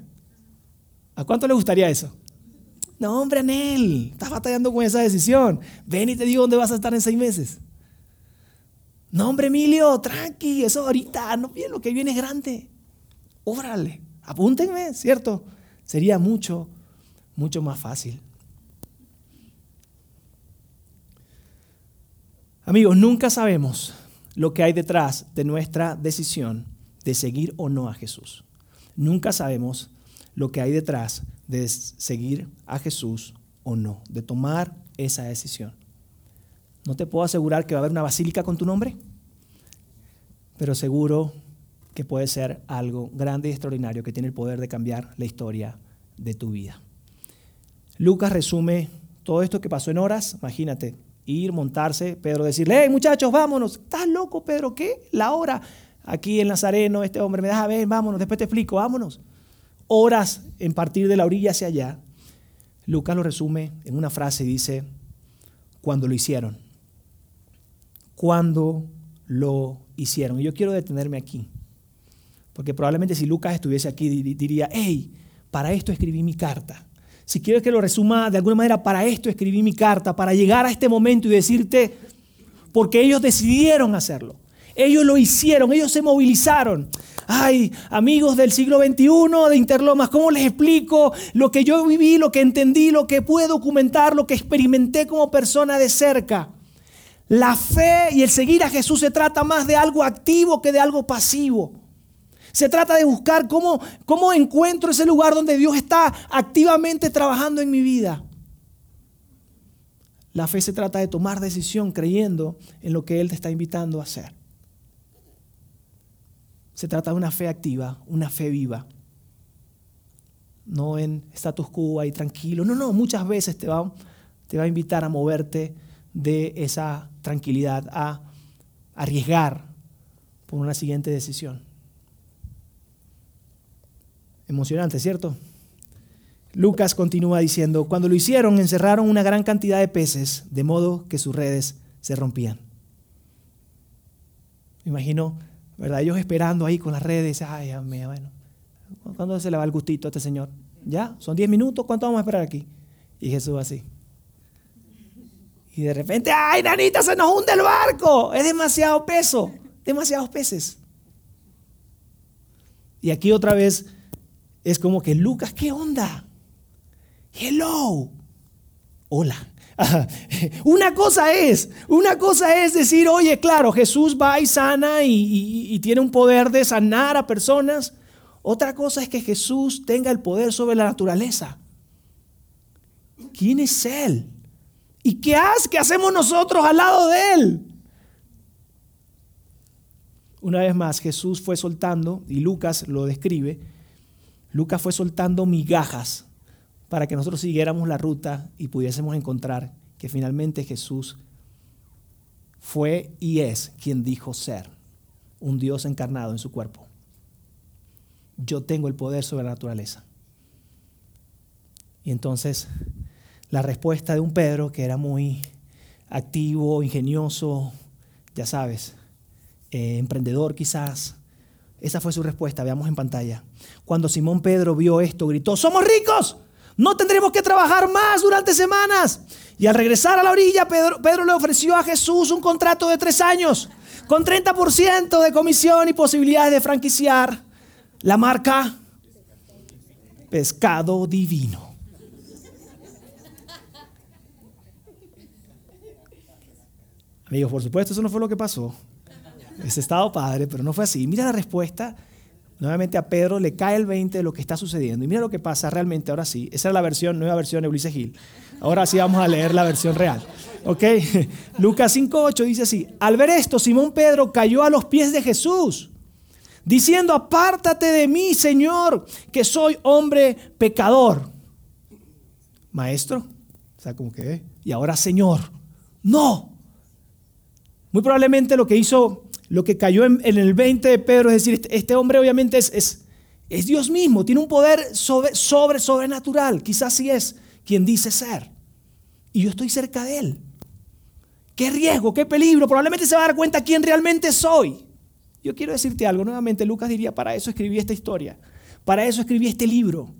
Speaker 2: ¿A cuánto le gustaría eso? No, hombre, Anel, estás batallando con esa decisión. Ven y te digo dónde vas a estar en seis meses. No, hombre, Emilio, tranqui, eso ahorita, no bien, lo que viene es grande. Órale, apúntenme, ¿cierto? Sería mucho, mucho más fácil. Amigos, nunca sabemos lo que hay detrás de nuestra decisión de seguir o no a Jesús. Nunca sabemos lo que hay detrás de seguir a Jesús o no, de tomar esa decisión. No te puedo asegurar que va a haber una basílica con tu nombre, pero seguro que puede ser algo grande y extraordinario que tiene el poder de cambiar la historia de tu vida. Lucas resume todo esto que pasó en horas, imagínate, ir, montarse, Pedro decirle, hey muchachos, vámonos, ¿estás loco Pedro? ¿Qué? La hora. Aquí en Nazareno, este hombre me deja ver, vámonos, después te explico, vámonos horas en partir de la orilla hacia allá, Lucas lo resume en una frase y dice, cuando lo hicieron. Cuando lo hicieron. Y yo quiero detenerme aquí, porque probablemente si Lucas estuviese aquí diría, hey, para esto escribí mi carta. Si quieres que lo resuma de alguna manera, para esto escribí mi carta, para llegar a este momento y decirte, porque ellos decidieron hacerlo. Ellos lo hicieron, ellos se movilizaron ay, amigos del siglo XXI de Interlomas, ¿cómo les explico lo que yo viví, lo que entendí, lo que pude documentar, lo que experimenté como persona de cerca? La fe y el seguir a Jesús se trata más de algo activo que de algo pasivo. Se trata de buscar cómo, cómo encuentro ese lugar donde Dios está activamente trabajando en mi vida. La fe se trata de tomar decisión creyendo en lo que Él te está invitando a hacer. Se trata de una fe activa, una fe viva. No en status quo ahí tranquilo. No, no, muchas veces te va, te va a invitar a moverte de esa tranquilidad, a arriesgar por una siguiente decisión. Emocionante, ¿cierto? Lucas continúa diciendo, cuando lo hicieron encerraron una gran cantidad de peces, de modo que sus redes se rompían. Me imagino ¿verdad? Ellos esperando ahí con las redes, ay, mío, bueno, ¿cuándo se le va el gustito a este señor? ¿Ya? ¿Son 10 minutos? ¿Cuánto vamos a esperar aquí? Y Jesús así. Y de repente, ay, nanita, se nos hunde el barco. Es demasiado peso, demasiados peces. Y aquí otra vez es como que Lucas, ¿qué onda? Hello. Hola. Una cosa es, una cosa es decir, oye, claro, Jesús va y sana y, tiene un poder de sanar a personas. Otra cosa es que Jesús tenga el poder sobre la naturaleza. ¿Quién es Él? ¿Y qué hace? ¿Qué hacemos nosotros al lado de Él? Una vez más, Jesús fue soltando, y Lucas lo describe, Lucas fue soltando migajas para que nosotros siguiéramos la ruta y pudiésemos encontrar que finalmente Jesús fue y es quien dijo ser, un Dios encarnado en su cuerpo. Yo tengo el poder sobre la naturaleza. Y entonces la respuesta de un Pedro que era muy activo, ingenioso, ya sabes, eh, emprendedor quizás, esa fue su respuesta, veamos en pantalla. Cuando Simón Pedro vio esto, gritó, somos ricos, no tendremos que trabajar más durante semanas. Y al regresar a la orilla, Pedro, le ofreció a Jesús un contrato de tres años, con 30% de comisión y posibilidades de franquiciar la marca Pescado Divino. Amigos, por supuesto, eso no fue lo que pasó. Ese estado padre, pero no fue así. Mira la respuesta. nuevamente a Pedro le cae el 20 de lo que está sucediendo. Y mira lo que pasa realmente, ahora sí. Esa es la versión, nueva versión de Ulises Gil. Ahora sí vamos a leer la versión real. ¿Ok? Lucas 5.8 dice así, al ver esto, Simón Pedro cayó a los pies de Jesús, diciendo, apártate de mí, Señor, que soy hombre pecador. Maestro, o sea, como que, y ahora Señor, no. Muy probablemente lo que hizo lo que cayó en, el 20 de Pedro, es decir, este, este, hombre obviamente es, es, Dios mismo, tiene un poder sobre, sobre, sobrenatural, quizás sí es quien dice ser. Y yo estoy cerca de él. Qué riesgo, qué peligro, probablemente se va a dar cuenta quién realmente soy. Yo quiero decirte algo, nuevamente Lucas diría, para eso escribí esta historia, para eso escribí este libro.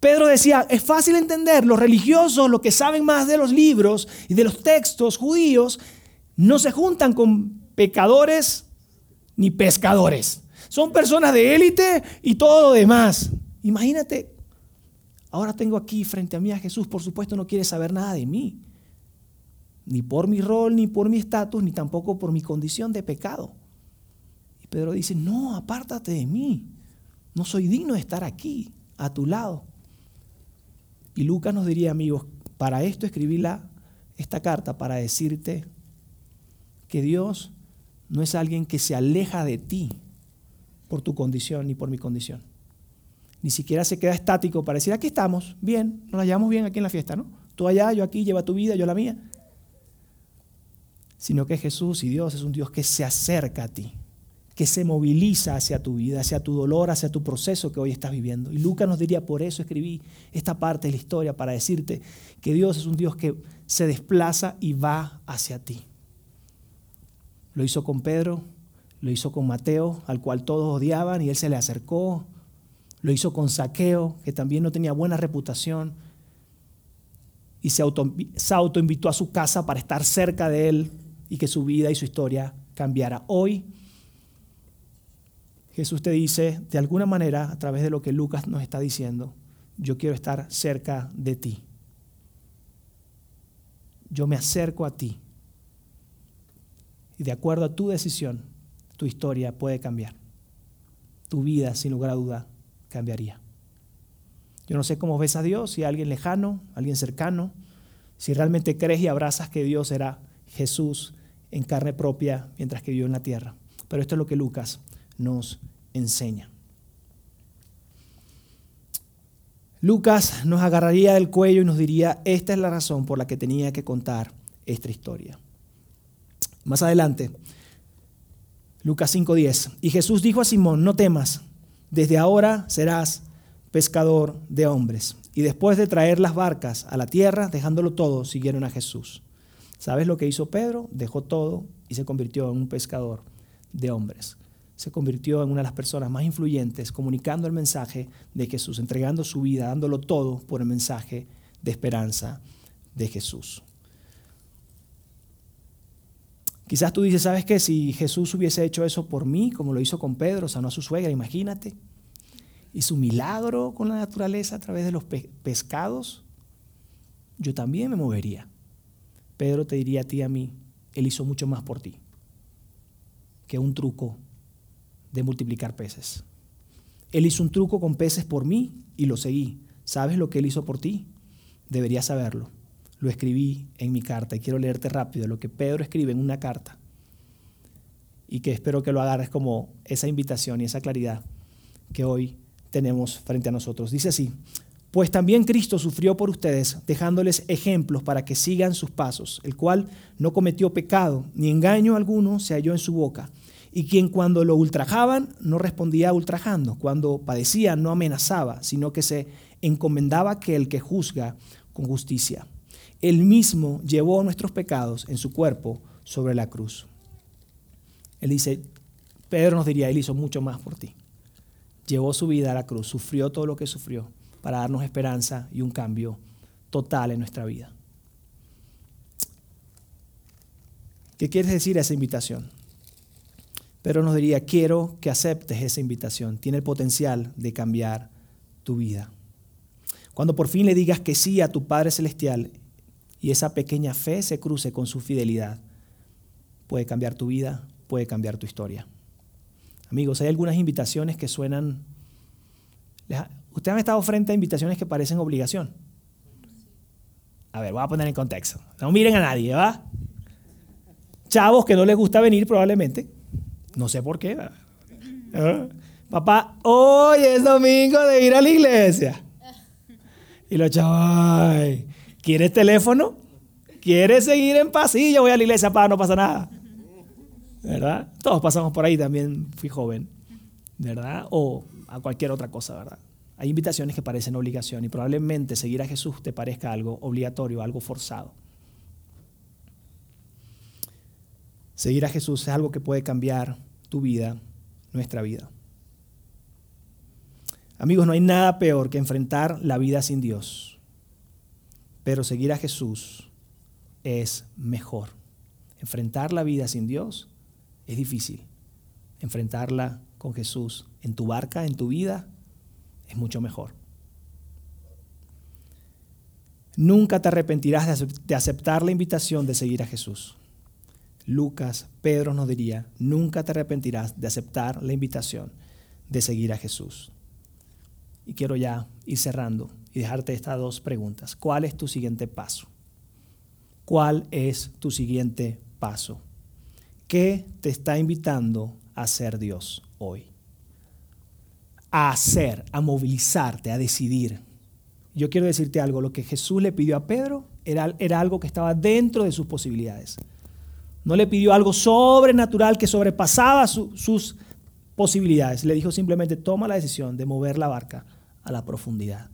Speaker 2: Pedro decía, es fácil entender, los religiosos, los que saben más de los libros y de los textos judíos, no se juntan con pecadores ni pescadores. Son personas de élite y todo lo demás. Imagínate, ahora tengo aquí frente a mí a Jesús, por supuesto no quiere saber nada de mí. Ni por mi rol, ni por mi estatus, ni tampoco por mi condición de pecado. Y Pedro dice, no, apártate de mí. No soy digno de estar aquí, a tu lado. Y Lucas nos diría, amigos, para esto escribí la, esta carta, para decirte que Dios no es alguien que se aleja de ti por tu condición ni por mi condición. Ni siquiera se queda estático para decir, aquí estamos, bien, nos la llevamos bien aquí en la fiesta, ¿no? Tú allá, yo aquí, lleva tu vida, yo la mía. Sino que Jesús y Dios es un Dios que se acerca a ti, que se moviliza hacia tu vida, hacia tu dolor, hacia tu proceso que hoy estás viviendo. Y Lucas nos diría, por eso escribí esta parte de la historia, para decirte que Dios es un Dios que se desplaza y va hacia ti. Lo hizo con Pedro, lo hizo con Mateo, al cual todos odiaban y él se le acercó. Lo hizo con Saqueo, que también no tenía buena reputación. Y se, auto, autoinvitó a su casa para estar cerca de él y que su vida y su historia cambiara. Hoy Jesús te dice, de alguna manera, a través de lo que Lucas nos está diciendo, yo quiero estar cerca de ti. Yo me acerco a ti de acuerdo a tu decisión, tu historia puede cambiar. Tu vida, sin lugar a duda, cambiaría. Yo no sé cómo ves a Dios, si a alguien lejano, alguien cercano, si realmente crees y abrazas que Dios era Jesús en carne propia mientras que vivió en la tierra. Pero esto es lo que Lucas nos enseña. Lucas nos agarraría del cuello y nos diría, esta es la razón por la que tenía que contar esta historia. Más adelante, Lucas 5:10. Y Jesús dijo a Simón, no temas, desde ahora serás pescador de hombres. Y después de traer las barcas a la tierra, dejándolo todo, siguieron a Jesús. ¿Sabes lo que hizo Pedro? Dejó todo y se convirtió en un pescador de hombres. Se convirtió en una de las personas más influyentes, comunicando el mensaje de Jesús, entregando su vida, dándolo todo por el mensaje de esperanza de Jesús. Quizás tú dices, ¿sabes qué? Si Jesús hubiese hecho eso por mí, como lo hizo con Pedro, sanó a su suegra, imagínate. Y su milagro con la naturaleza a través de los pescados, yo también me movería. Pedro te diría a ti y a mí, Él hizo mucho más por ti que un truco de multiplicar peces. Él hizo un truco con peces por mí y lo seguí. ¿Sabes lo que Él hizo por ti? Deberías saberlo lo escribí en mi carta y quiero leerte rápido lo que Pedro escribe en una carta y que espero que lo agarres como esa invitación y esa claridad que hoy tenemos frente a nosotros. Dice así, pues también Cristo sufrió por ustedes, dejándoles ejemplos para que sigan sus pasos, el cual no cometió pecado, ni engaño alguno se halló en su boca, y quien cuando lo ultrajaban no respondía ultrajando, cuando padecía no amenazaba, sino que se encomendaba que el que juzga con justicia. Él mismo llevó nuestros pecados en su cuerpo sobre la cruz. Él dice, Pedro nos diría, Él hizo mucho más por ti. Llevó su vida a la cruz, sufrió todo lo que sufrió para darnos esperanza y un cambio total en nuestra vida. ¿Qué quieres decir esa invitación? Pedro nos diría, quiero que aceptes esa invitación. Tiene el potencial de cambiar tu vida. Cuando por fin le digas que sí a tu Padre Celestial y esa pequeña fe se cruce con su fidelidad, puede cambiar tu vida, puede cambiar tu historia. Amigos, hay algunas invitaciones que suenan... Ustedes han estado frente a invitaciones que parecen obligación. A ver, voy a poner en contexto. No miren a nadie, ¿va? Chavos que no les gusta venir probablemente. No sé por qué. ¿Ah? Papá, hoy es domingo de ir a la iglesia. Y los chavos, ¿quieres teléfono? ¿Quieres seguir en pasillo? Voy a la iglesia, papá, no pasa nada. ¿Verdad? Todos pasamos por ahí, también fui joven. ¿Verdad? O a cualquier otra cosa, ¿verdad? Hay invitaciones que parecen obligación y probablemente seguir a Jesús te parezca algo obligatorio, algo forzado. Seguir a Jesús es algo que puede cambiar tu vida, nuestra vida. Amigos, no hay nada peor que enfrentar la vida sin Dios, pero seguir a Jesús es mejor. Enfrentar la vida sin Dios es difícil. Enfrentarla con Jesús en tu barca, en tu vida, es mucho mejor. Nunca te arrepentirás de aceptar la invitación de seguir a Jesús. Lucas, Pedro nos diría, nunca te arrepentirás de aceptar la invitación de seguir a Jesús. Y quiero ya ir cerrando y dejarte estas dos preguntas. ¿Cuál es tu siguiente paso? ¿Cuál es tu siguiente paso? ¿Qué te está invitando a hacer Dios hoy? A hacer, a movilizarte, a decidir. Yo quiero decirte algo, lo que Jesús le pidió a Pedro era, era algo que estaba dentro de sus posibilidades. No le pidió algo sobrenatural que sobrepasaba sus posibilidades. Le dijo simplemente, toma la decisión de mover la barca a la profundidad.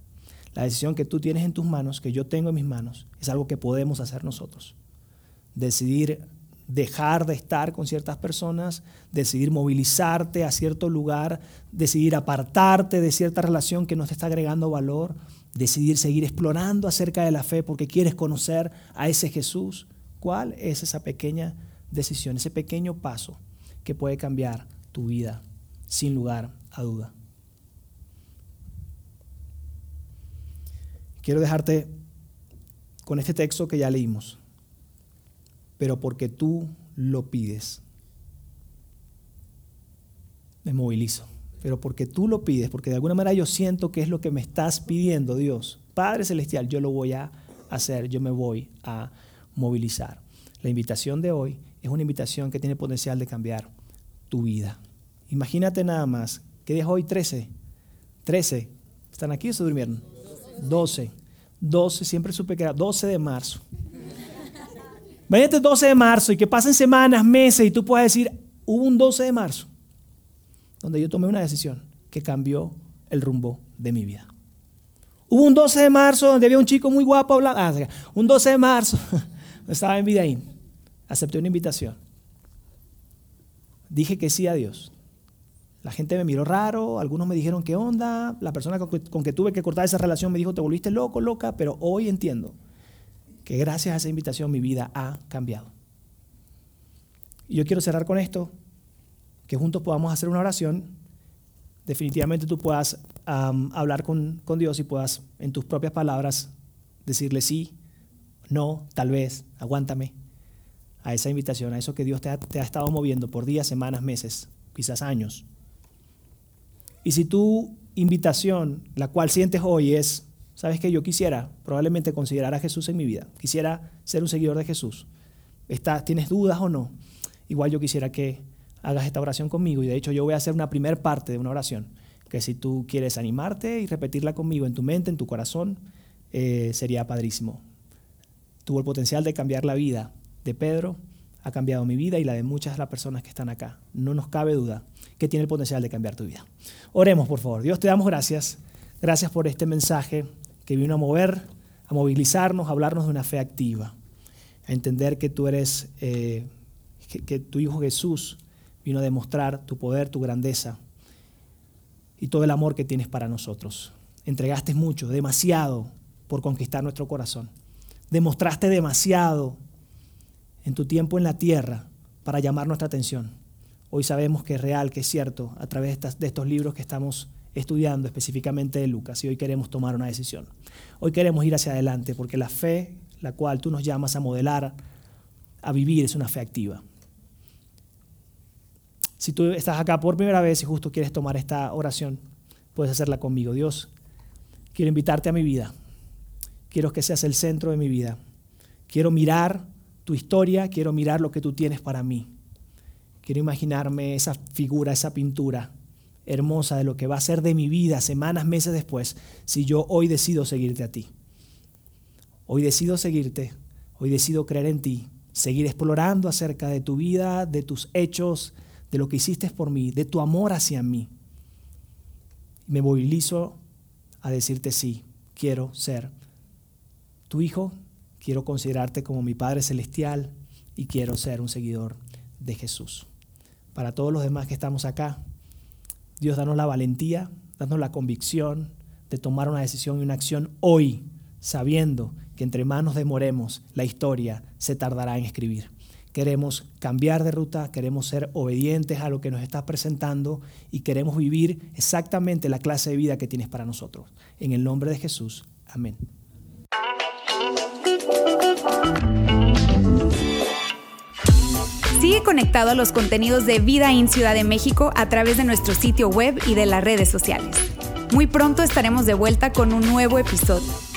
Speaker 2: La decisión que tú tienes en tus manos, que yo tengo en mis manos, es algo que podemos hacer nosotros. Decidir dejar de estar con ciertas personas, decidir movilizarte a cierto lugar, decidir apartarte de cierta relación que no te está agregando valor, decidir seguir explorando acerca de la fe porque quieres conocer a ese Jesús. ¿Cuál es esa pequeña decisión, ese pequeño paso que puede cambiar tu vida sin lugar a duda? Quiero dejarte con este texto que ya leímos pero porque tú lo pides. Me movilizo, pero porque tú lo pides, porque de alguna manera yo siento que es lo que me estás pidiendo, Dios. Padre Celestial, yo lo voy a hacer, yo me voy a movilizar. La invitación de hoy es una invitación que tiene potencial de cambiar tu vida. Imagínate nada más, ¿qué día es hoy? 13. 13. ¿Están aquí o se durmieron? 12. 12, siempre supe que era 12 de marzo. Imagínate 12 de marzo y que pasen semanas, meses y tú puedas decir, hubo un 12 de marzo donde yo tomé una decisión que cambió el rumbo de mi vida. Hubo un 12 de marzo donde había un chico muy guapo hablando. Ah, un 12 de marzo, estaba en Vidaín. Acepté una invitación. Dije que sí a Dios. La gente me miró raro, algunos me dijeron qué onda, la persona con que, con que tuve que cortar esa relación me dijo te volviste loco, loca, pero hoy entiendo que gracias a esa invitación mi vida ha cambiado. Y yo quiero cerrar con esto, que juntos podamos hacer una oración. Definitivamente tú puedas hablar con, Dios y puedas en tus propias palabras decirle sí, no, tal vez, aguántame a esa invitación, a eso que Dios te ha, te ha estado moviendo por días, semanas, meses, quizás años. Y si tu invitación, la cual sientes hoy, es ¿Sabes que Yo quisiera probablemente considerar a Jesús en mi vida. Quisiera ser un seguidor de Jesús. ¿Tienes dudas o no? Igual yo quisiera que hagas esta oración conmigo. Y de hecho yo voy a hacer una primera parte de una oración. Que si tú quieres animarte y repetirla conmigo en tu mente, en tu corazón, eh, sería padrísimo. Tuvo el potencial de cambiar la vida de Pedro, ha cambiado mi vida y la de muchas de las personas que están acá. No nos cabe duda que tiene el potencial de cambiar tu vida. Oremos, por favor. Dios, te damos gracias. Gracias por este mensaje que vino a mover, a movilizarnos, a hablarnos de una fe activa, a entender que tú eres, eh, que, tu Hijo Jesús vino a demostrar tu poder, tu grandeza y todo el amor que tienes para nosotros. Entregaste mucho, demasiado, por conquistar nuestro corazón. Demostraste demasiado en tu tiempo en la tierra para llamar nuestra atención. Hoy sabemos que es real, que es cierto, a través de, estos libros que estamos estudiando específicamente de Lucas y hoy queremos tomar una decisión. Hoy queremos ir hacia adelante porque la fe, la cual tú nos llamas a modelar, a vivir, es una fe activa. Si tú estás acá por primera vez y justo quieres tomar esta oración, puedes hacerla conmigo. Dios, quiero invitarte a mi vida. Quiero que seas el centro de mi vida. Quiero mirar tu historia, quiero mirar lo que tú tienes para mí. Quiero imaginarme esa figura, esa pintura hermosa de lo que va a ser de mi vida semanas, meses después, si yo hoy decido seguirte a ti. Hoy decido seguirte, hoy decido creer en ti, seguir explorando acerca de tu vida, de tus hechos, de lo que hiciste por mí, de tu amor hacia mí. Me movilizo a decirte sí, quiero ser tu hijo, quiero considerarte como mi Padre Celestial y quiero ser un seguidor de Jesús. Para todos los demás que estamos acá, Dios, danos la valentía, danos la convicción de tomar una decisión y una acción hoy, sabiendo que entre manos demoremos, la historia se tardará en escribir. Queremos cambiar de ruta, queremos ser obedientes a lo que nos estás presentando y queremos vivir exactamente la clase de vida que tienes para nosotros. En el nombre de Jesús. Amén.
Speaker 1: Sigue conectado a los contenidos de Vida en Ciudad de México a través de nuestro sitio web y de las redes sociales. Muy pronto estaremos de vuelta con un nuevo episodio.